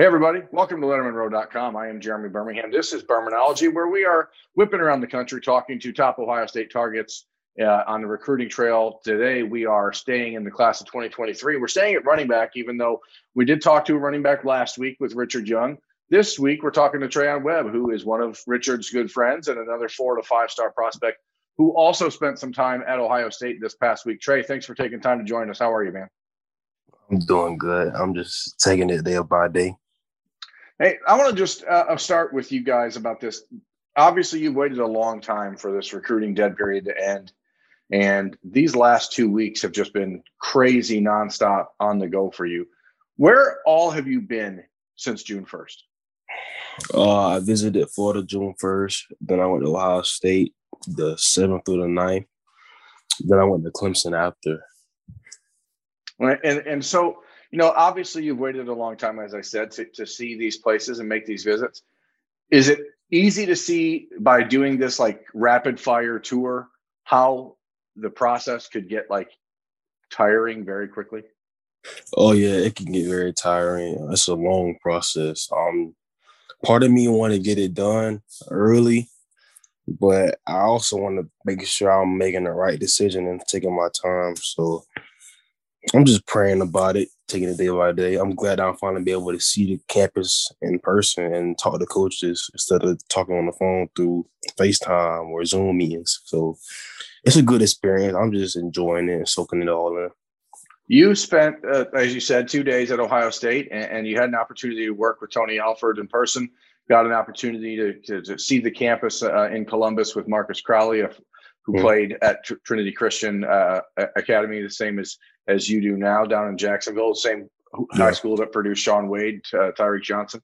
Hey, everybody. Welcome to LettermanRow.com. I am Jeremy Birmingham. This is Bermanology, where we are whipping around the country talking to top Ohio State targets uh, on the recruiting trail. Today, we are staying in the class of 2023. We're staying at running back, even though we did talk to a running back last week with Richard Young. This week, we're talking to Treyaun Webb, who is one of Richard's good friends and another four to five star prospect who also spent some time at Ohio State this past week. Trey, thanks for taking time to join us. How are you, man? I'm doing good. I'm just taking it day by day. Hey, I want to just uh, start with you guys about this. Obviously, you've waited a long time for this recruiting dead period to end. And these last two weeks have just been crazy nonstop on the go for you. Where all have you been since June 1st? Uh, I visited Florida June 1st. Then I went to Ohio State the 7th through the 9th. Then I went to Clemson after. And, and so you know, obviously you've waited a long time, as I said, to, to see these places and make these visits. Is it easy to see by doing this like rapid fire tour how the process could get like tiring very quickly? Oh yeah, it can get very tiring. It's a long process. Um, part of me want to get it done early, but I also want to make sure I'm making the right decision and taking my time. So I'm just praying about it, taking it day by day. I'm glad I'm finally be able to see the campus in person and talk to coaches instead of talking on the phone through FaceTime or Zoom meetings. So it's a good experience. I'm just enjoying it and soaking it all in. You spent, uh, as you said, two days at Ohio State, and, and, you had an opportunity to work with Tony Alford in person. Got an opportunity to, to, to see the campus uh, in Columbus with Marcus Crowley, who mm-hmm. played at Tr- Trinity Christian uh, Academy, the same as as you do now down in Jacksonville, same yeah. high school that produced Shaun Wade, uh, Tyreke Johnson.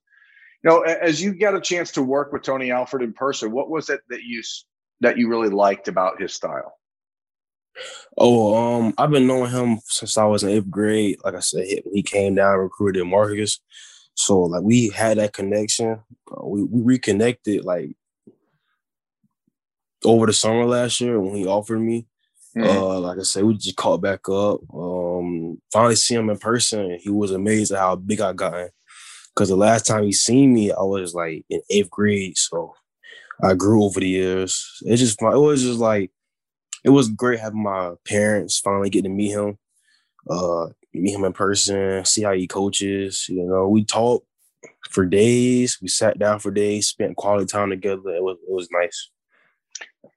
You know, as you got a chance to work with Tony Alford in person, what was it that you that you really liked about his style? Oh, um, I've been knowing him since I was in eighth grade. Like I said, he came down recruited Marcus, so like we had that connection. Uh, we we reconnected like over the summer last year when he offered me. Mm-hmm. Uh, like I said, we just caught back up. Um, finally see him in person. He was amazed at how big I gotten. Cause the last time he seen me, I was like in eighth grade. So I grew over the years. It just it was just like it was great having my parents finally get to meet him. Uh, meet him in person, see how he coaches. You know, we talked for days. We sat down for days, spent quality time together. It was it was nice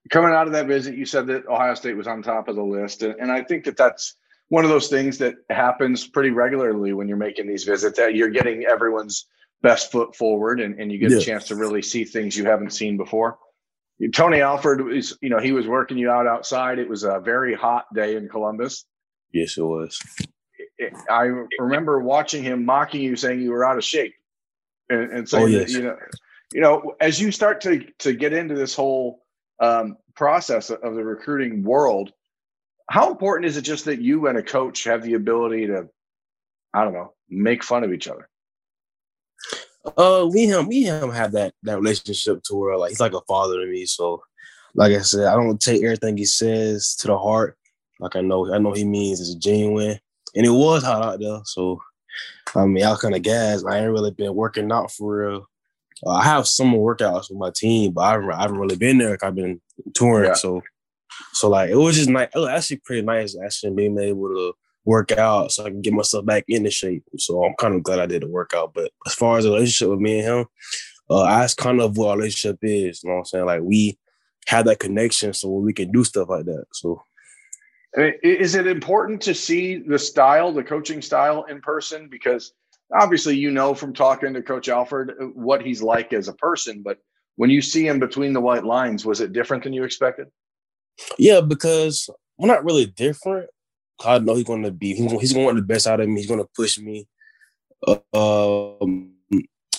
coming out of that visit, you said that Ohio State was on top of the list, and, and I think that that's one of those things that happens pretty regularly when you're making these visits. That you're getting everyone's best foot forward, and, and you get yeah. a chance to really see things you haven't seen before. Tony Alford is, you know, he was working you out outside. It was a very hot day in Columbus. Yes, it was. I remember watching him mocking you, saying you were out of shape, and, and saying oh, yes. you know, you know, as you start to to get into this whole um, process of the recruiting world, how important is it just that you and a coach have the ability to, I don't know, make fun of each other? Uh, and him, me him have that that relationship to where like he's like a father to me. So, like I said, I don't take everything he says to the heart. Like I know, I know he means it's genuine, and it was hot out there. So, I mean, I was kind of gassed. I ain't really been working out for real uh, I have some workouts with my team, but I haven't, I haven't really been there. I've been touring, yeah. so so like it was just nice. It was actually pretty nice, actually being able to work out so I can get myself back into shape. So I'm kind of glad I did the workout. But as far as the relationship with me and him, uh, that's kind of what our relationship is. You know what I'm saying? Like we have that connection, so we can do stuff like that. So. Is it important to see the style, the coaching style in person? Because obviously you know from talking to coach alford uh, what he's like as a person but when you see him between the white lines was it different than you expected? Yeah because we're not really different. I know he's going to be he's, going to want the best out of me. He's going to push me. Um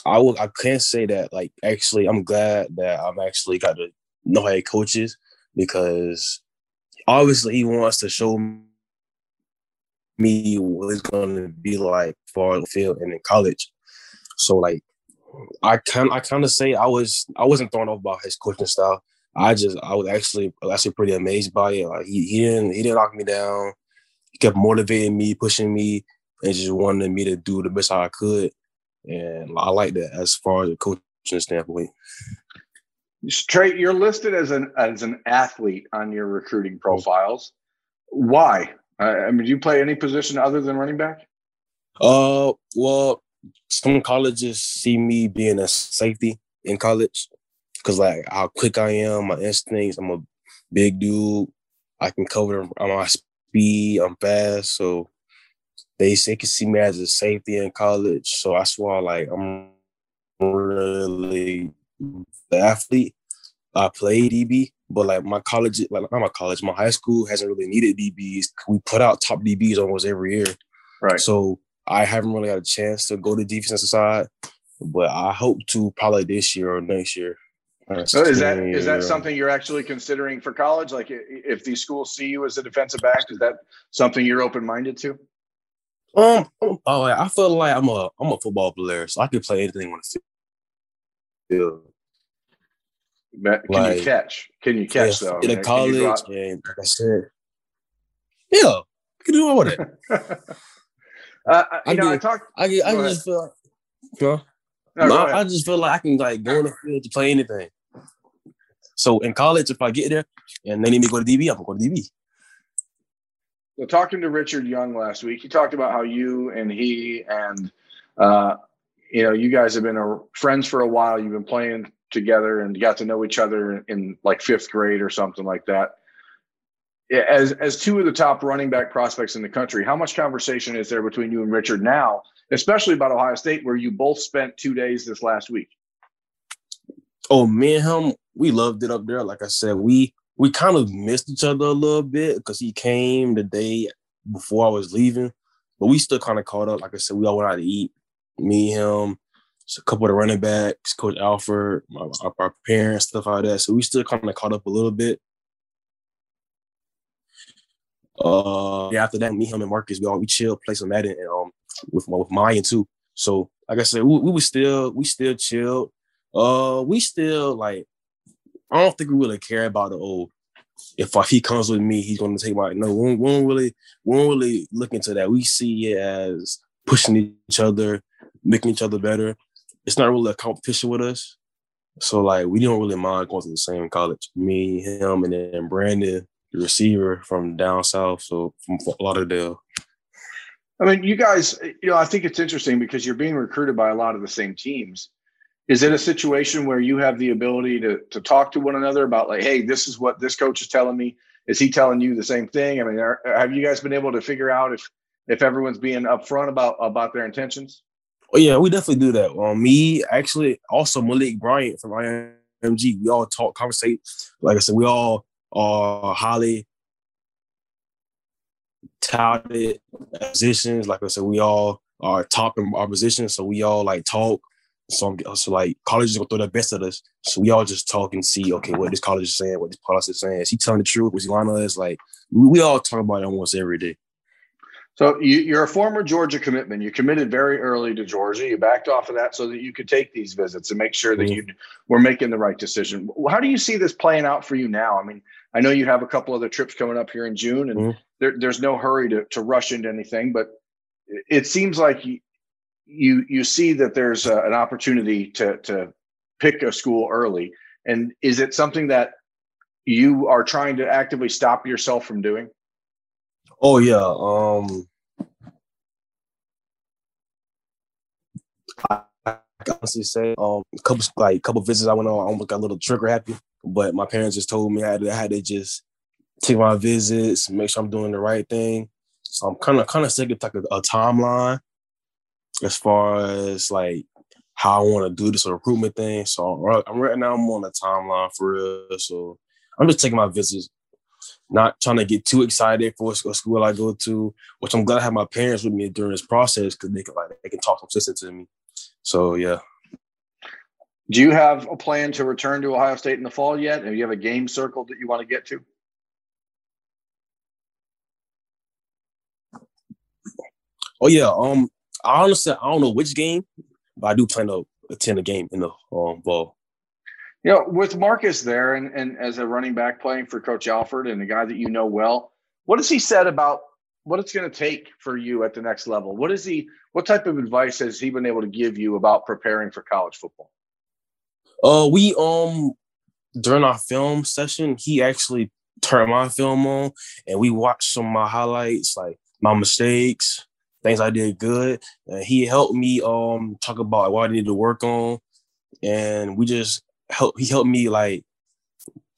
i will i can't say that like actually i'm glad that i'm actually got to know how he coaches because obviously he wants to show me what it's gonna be like the field and in college. So like I kind I kind of say I was I wasn't thrown off by his coaching style. I just I was actually actually pretty amazed by it. Like he, he didn't he didn't knock me down. He kept motivating me, pushing me, and just wanted me to do the best I could. and I like that as far as a coaching standpoint. Straight, you're listed as an as an athlete on your recruiting profiles. Why? I mean, do you play any position other than running back? Uh, well, some colleges see me being a safety in college because like how quick I am, my instincts. I'm a big dude. I can cover on my speed. I'm fast, so they say can see me as a safety in college. So that's why like I'm really the athlete. I play DB, but like my college, like not my college, my high school hasn't really needed DBs. We put out top DBs almost every year. Right. So I haven't really had a chance to go to defensive side, but I hope to probably this year or next year. So is that is that something you're actually considering for college? Like if these schools see you as a defensive back, is that something you're open minded to? Um, oh, I feel like I'm a I'm a football player, so I can play anything on the field. Can like, you catch? Can you catch yeah, though? In college, and like I said, yeah, I can do all that. uh, you I know, I talked. I, I just feel, like, huh? no, I, I just feel like I can like go in the field to play anything. So in college, if I get there and they need me to go to DB, I'm gonna go to DB. So talking to Richard Young last week, he talked about how you and he and uh, you know you guys have been a, friends for a while. You've been playing together and got to know each other in, like fifth grade or something like that. As as two of the top running back prospects in the country, how much conversation is there between you and Richard now, especially about Ohio State, where you both spent two days this last week? Oh, me and him, we loved it up there. Like I said, we we kind of missed each other a little bit because he came the day before I was leaving, but we still kind of caught up. Like I said, we all went out to eat. Me, him, a couple of the running backs, Coach Alford, my, our parents, stuff like that. So we still kind of caught up a little bit. Uh, yeah, after that, me, him, and Marcus, we all we chill, play some Madden, and um, with with Miyan too. So, like I said, we, we still we still chilled. Uh, we still like I don't think we really care about the old. If, if he comes with me, he's going to take my no. We won't, we won't really we won't really look into that. We see it as pushing each other, making each other better. It's not really a competition with us. So like we don't really mind going to the same college. Me, him, and then Brandon, the receiver from down south, so from Fort Lauderdale. I mean, you guys, you know, I think it's interesting because you're being recruited by a lot of the same teams is it a situation where you have the ability to to talk to one another about like hey this is what this coach is telling me is he telling you the same thing i mean are, have you guys been able to figure out if if everyone's being upfront about about their intentions oh yeah we definitely do that um me actually also malik bryant from img we all talk conversate like i said we all are highly touted positions like i said we all are top in our positions so we all like talk so, so like colleges gonna throw the best at us. So we all just talk and see, okay, what this college is saying, what this policy is saying. Is he telling the truth? Was he lying to us? Like we, we all talk about it almost every day. So you, are a former Georgia commitment. You committed very early to Georgia. You backed off of that so that you could take these visits and make sure that mm-hmm. you were making the right decision. How do you see this playing out for you now? I mean, I know you have a couple other trips coming up here in June, and mm-hmm. there, there's no hurry to, to rush into anything. But it seems like you you see that there's a, an opportunity to to pick a school early and is it something that you are trying to actively stop yourself from doing oh yeah um I, I honestly say um a couple like couple visits I went on I almost got a little trigger happy but my parents just told me I had to, I had to just take my visits make sure I'm doing the right thing so I'm kind of kind of sick of like a, a timeline as far as like how I want to do this recruitment thing. So I'm right now I'm on a timeline for real. So I'm just taking my visits, not trying to get too excited for a school I go to, which I'm glad I have my parents with me during this process because they can like they can talk some sense to me. So yeah. Do you have a plan to return to Ohio State in the fall yet? Do you have a game circle that you want to get to? Oh yeah, um, I honestly I don't know which game, but I do plan to attend a game in the um, fall. You know, with Marcus there and, and as a running back playing for Coach Alford and a guy that you know well, what has he said about what it's going to take for you at the next level. What is he? What type of advice has he been able to give you about preparing for college football? Uh, we um during our film session, he actually turned my film on, and we watched some of my highlights, like my mistakes, things I did good. And he helped me um talk about what I needed to work on, and we just help. He helped me like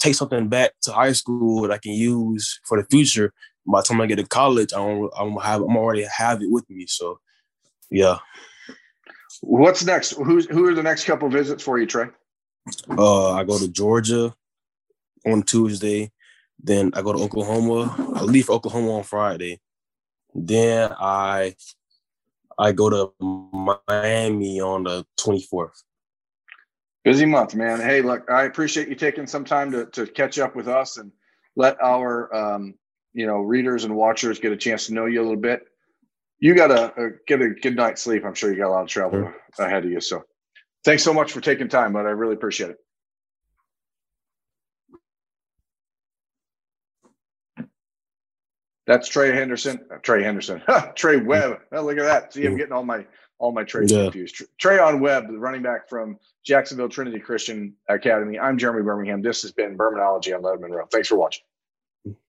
take something back to high school that I can use for the future. By the time I get to college, I don't, I'm have I'm already have it with me. So, yeah. What's next? Who's who are the next couple visits for you, Trey? Uh, I go to Georgia on Tuesday. Then I go to Oklahoma. I leave Oklahoma on Friday. Then I I go to Miami on the 24th. Busy month, man. Hey, look, I appreciate you taking some time to, to catch up with us and let our um, you know readers and watchers get a chance to know you a little bit. You got to get a good night's sleep. I'm sure you got a lot of travel sure. ahead of you. So, thanks so much for taking time, but I really appreciate it. That's Trey Henderson. Uh, Trey Henderson. Trey Webb. Oh, look at that. See, I'm getting all my all my trades yeah. confused. Treyaun Webb, the running back from Jacksonville Trinity Christian Academy. I'm Jeremy Birmingham. This has been Bermanology on Letterman Row. Thanks for watching.